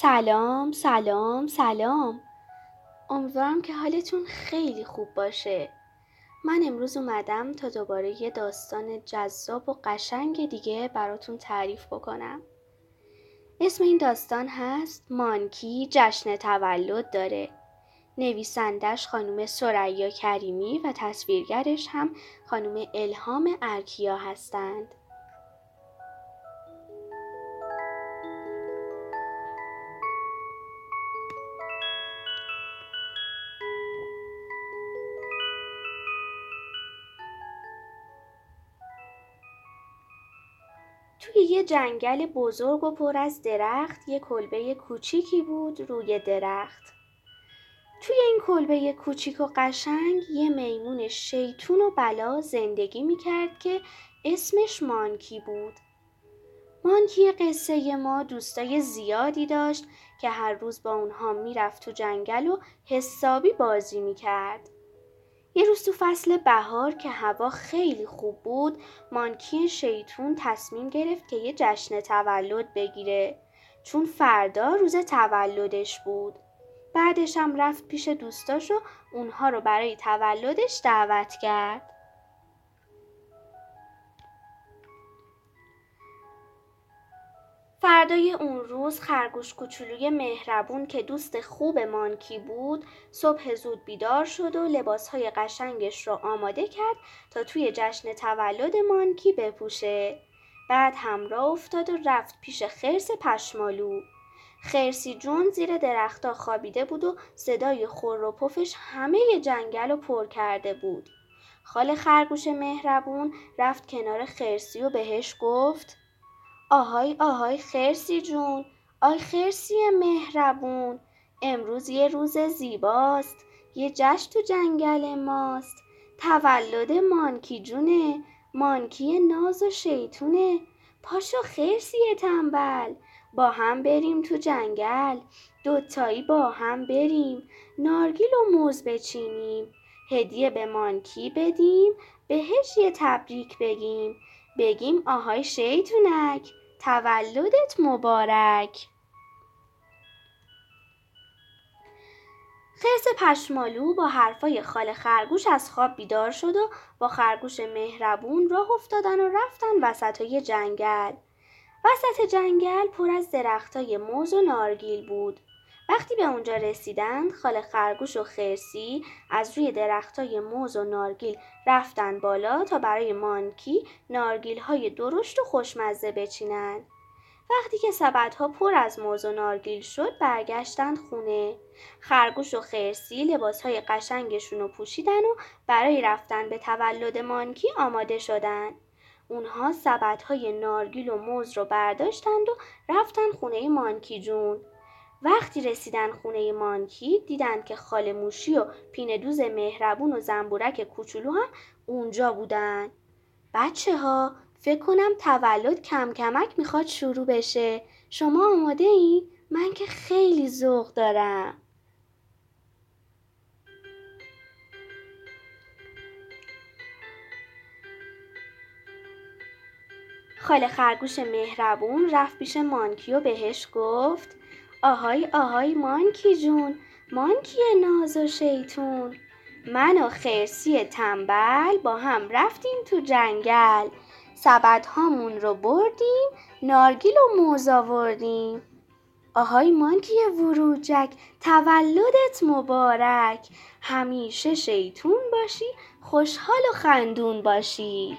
سلام سلام سلام. امیدوارم که حالتون خیلی خوب باشه. من امروز اومدم تا دوباره یه داستان جذاب و قشنگ دیگه براتون تعریف بکنم. اسم این داستان هست مانکی جشن تولد داره. نویسندش خانم سریا کریمی و تصویرگرش هم خانم الهام ارکیا هستند. توی یه جنگل بزرگ و پر از درخت یه کلبه کوچیکی بود روی درخت. توی این کلبه کوچیک و قشنگ یه میمون شیطون و بلا زندگی می‌کرد که اسمش مانکی بود. مانکی قصه ما دوستای زیادی داشت که هر روز با اونها می‌رفت تو جنگل و حسابی بازی می‌کرد. یه روز تو فصل بهار که هوا خیلی خوب بود مانکی شیطون تصمیم گرفت که یه جشن تولد بگیره. چون فردا روز تولدش بود. بعدش هم رفت پیش دوستاش و اونها رو برای تولدش دعوت کرد. فردای اون روز خرگوش کوچولوی مهربون که دوست خوب مانکی بود صبح زود بیدار شد و لباسهای قشنگش رو آماده کرد تا توی جشن تولد مانکی بپوشه. بعد همراه افتاد و رفت پیش خرس پشمالو. خرسی جون زیر درختها خوابیده بود و صدای خور و پفش همه جنگل رو پر کرده بود. خال خرگوش مهربون رفت کنار خرسی و بهش گفت آهای آهای خرسی جون. آی خرسی مهربون. امروز یه روز زیباست. یه جشن تو جنگل ماست. تولد مانکی جونه. مانکی ناز و شیطونه. پاشو خرسی تنبل. با هم بریم تو جنگل. دوتایی با هم بریم. نارگیل و موز بچینیم. هدیه به مانکی بدیم. بهش یه تبریک بگیم. بگیم آهای شیطونک تولدت مبارک خرس پشمالو با حرفای خال خرگوش از خواب بیدار شد و با خرگوش مهربون راه افتادن و رفتن وسطای جنگل. وسط جنگل پر از درختای موز و نارگیل بود. وقتی به اونجا رسیدند خال خرگوش و خرسی از روی درختای موز و نارگیل رفتن بالا تا برای مانکی نارگیل های درشت و خوشمزه بچینند. وقتی که سبدها پر از موز و نارگیل شد برگشتند خونه. خرگوش و خرسی لباس های قشنگشون رو پوشیدن و برای رفتن به تولد مانکی آماده شدند. اونها سبدهای نارگیل و موز رو برداشتند و رفتن خونه مانکی جون. وقتی رسیدن خونه مانکی دیدن که خاله موشی و پینه دوز مهربون و زنبورک کوچولو هم اونجا بودن. بچه ها فکر کنم تولد کم کمک می‌خواد شروع بشه. شما آماده این؟ من که خیلی ذوق دارم. خاله خرگوش مهربون رفت پیش مانکی و بهش گفت آهای آهای مانکی جون مانکی ناز و شیطون. من و خرسی تنبل با هم رفتیم تو جنگل. سبد هامون رو بردیم نارگیل و موز آوردیم. آهای مانکی وروجک تولدت مبارک. همیشه شیطون باشی خوشحال و خندون باشی.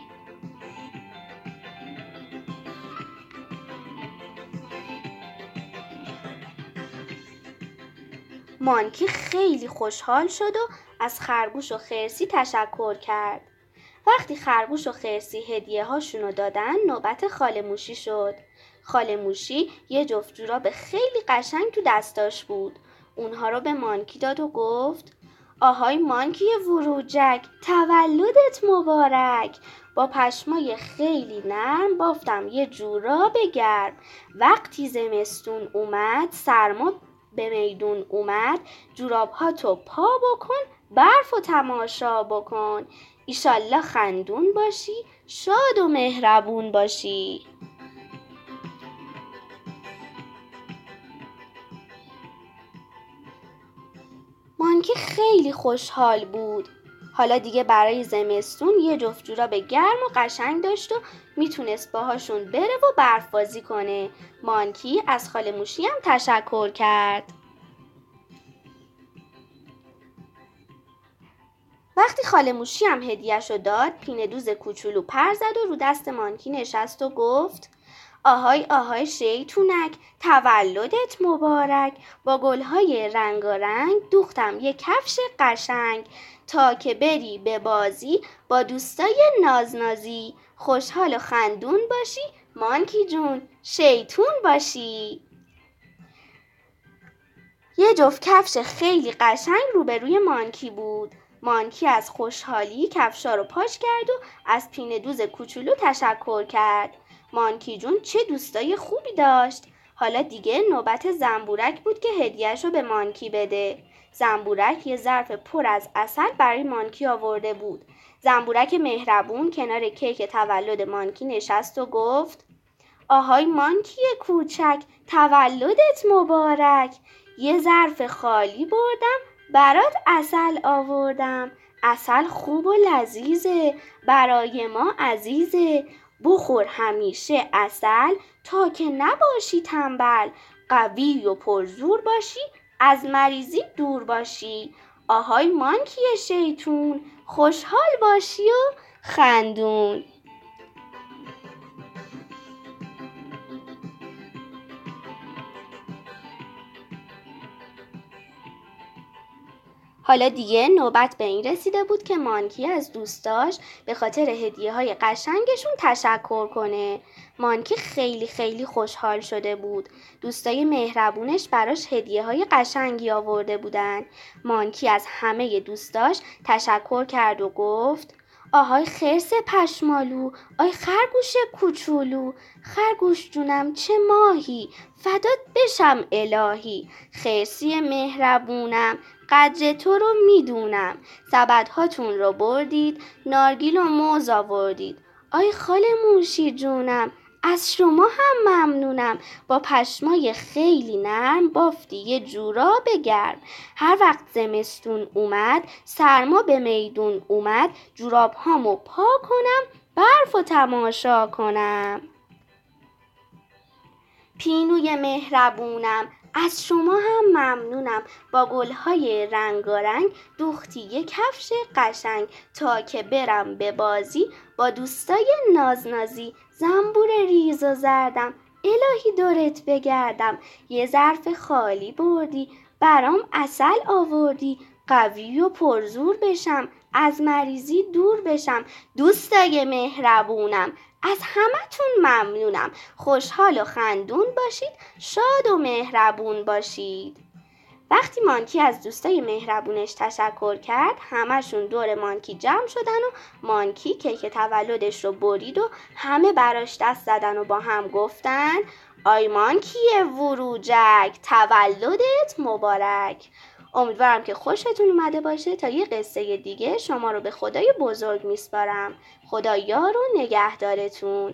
مانکی خیلی خوشحال شد و از خرگوش و خرسی تشکر کرد. وقتی خرگوش و خرسی هدیه هاشونو دادن نوبت خاله موشی شد. خاله موشی یه جفت جوراب خیلی قشنگ تو دستاش بود. اونها رو به مانکی داد و گفت آهای مانکی وروجک تولدت مبارک با پشمای خیلی نرم بافتم یه جوراب گرم وقتی زمستون اومد سرما به میدون اومد جوراب ها تو پا بکن برف و تماشا بکن. ایشالله خندون باشی شاد و مهربون باشی. مانکی خیلی خوشحال بود. حالا دیگه برای زمستون یه جفت جوراب گرم و قشنگ داشت و می‌تونست باهاشون بره و برف بازی کنه. مانکی از خاله موشی هم تشکر کرد. وقتی خاله موشی هم هدیهش رو داد پینه دوز کوچولو پر زد و رو دست مانکی نشست و گفت آهای آهای شیطونک تولدت مبارک. با گلهای رنگارنگ دوختم یه کفش قشنگ. تا که بری به بازی با دوستای نازنازی. خوشحال و خندون باشی مانکی جون شیطون باشی. یه جفت کفش خیلی قشنگ روبروی مانکی بود. مانکی از خوشحالی کفشا رو پاش کرد و از پینه دوز کوچولو تشکر کرد. مانکی جون چه دوستای خوبی داشت. حالا دیگه نوبت زنبورک بود که هدیهش رو به مانکی بده. زنبورک یه ظرف پر از اصل برای مانکی آورده بود. زنبورک مهربون کنار کیک تولد مانکی نشست و گفت آهای مانکی کوچک تولدت مبارک. یه ظرف خالی بردم برات اصل آوردم. اصل خوب و لذیذه. برای ما عزیزه. بخور همیشه اصل تا که نباشی تنبل. قوی و پرزور باشی از مریضی دور باشی. آهای مانکی شیطون. خوشحال باشی و خندون. حالا دیگه نوبت به این رسیده بود که مانکی از دوستاش به خاطر هدیه های قشنگشون تشکر کنه. مانکی خیلی خیلی خوشحال شده بود. دوستای مهربونش براش هدیه های قشنگی آورده بودن. مانکی از همه دوستاش تشکر کرد و گفت آهای خرس پشمالو آی خرگوش کوچولو خرگوش جونم چه ماهی؟ فدات بشم الهی. خرسی مهربونم قدر تو رو می‌دونم. سبدهاتون رو بردید نارگیل و موز آوردید. آی خاله موشی جونم از شما هم ممنونم. با پشمای خیلی نرم بافتی یه جورا بگرم هر وقت زمستون اومد سرما به میدون اومد جوراب هامو پا کنم برف و تماشا کنم. پینوی مهربونم از شما هم ممنونم. با گلهای رنگارنگ دوختی یه کفش قشنگ. تا که برم به بازی با دوستای نازنازی. زنبور ریز و زردم. الهی دورت بگردم. یه ظرف خالی بردی. برام اصل آوردی. قوی و پرزور بشم. از مریضی دور بشم. دوستای مهربونم. از همتون ممنونم. خوشحال و خندون باشید. شاد و مهربون باشید. وقتی مانکی از دوستای مهربونش تشکر کرد همشون دور مانکی جمع شدن و مانکی کیک تولدش رو برید و همه براش دست زدن و با هم گفتن آی مانکی وروجک تولدت مبارک. امیدوارم که خوشتون اومده باشه تا یه قصه دیگه شما رو به خدای بزرگ میسپارم. خدا یار و نگهدارتون.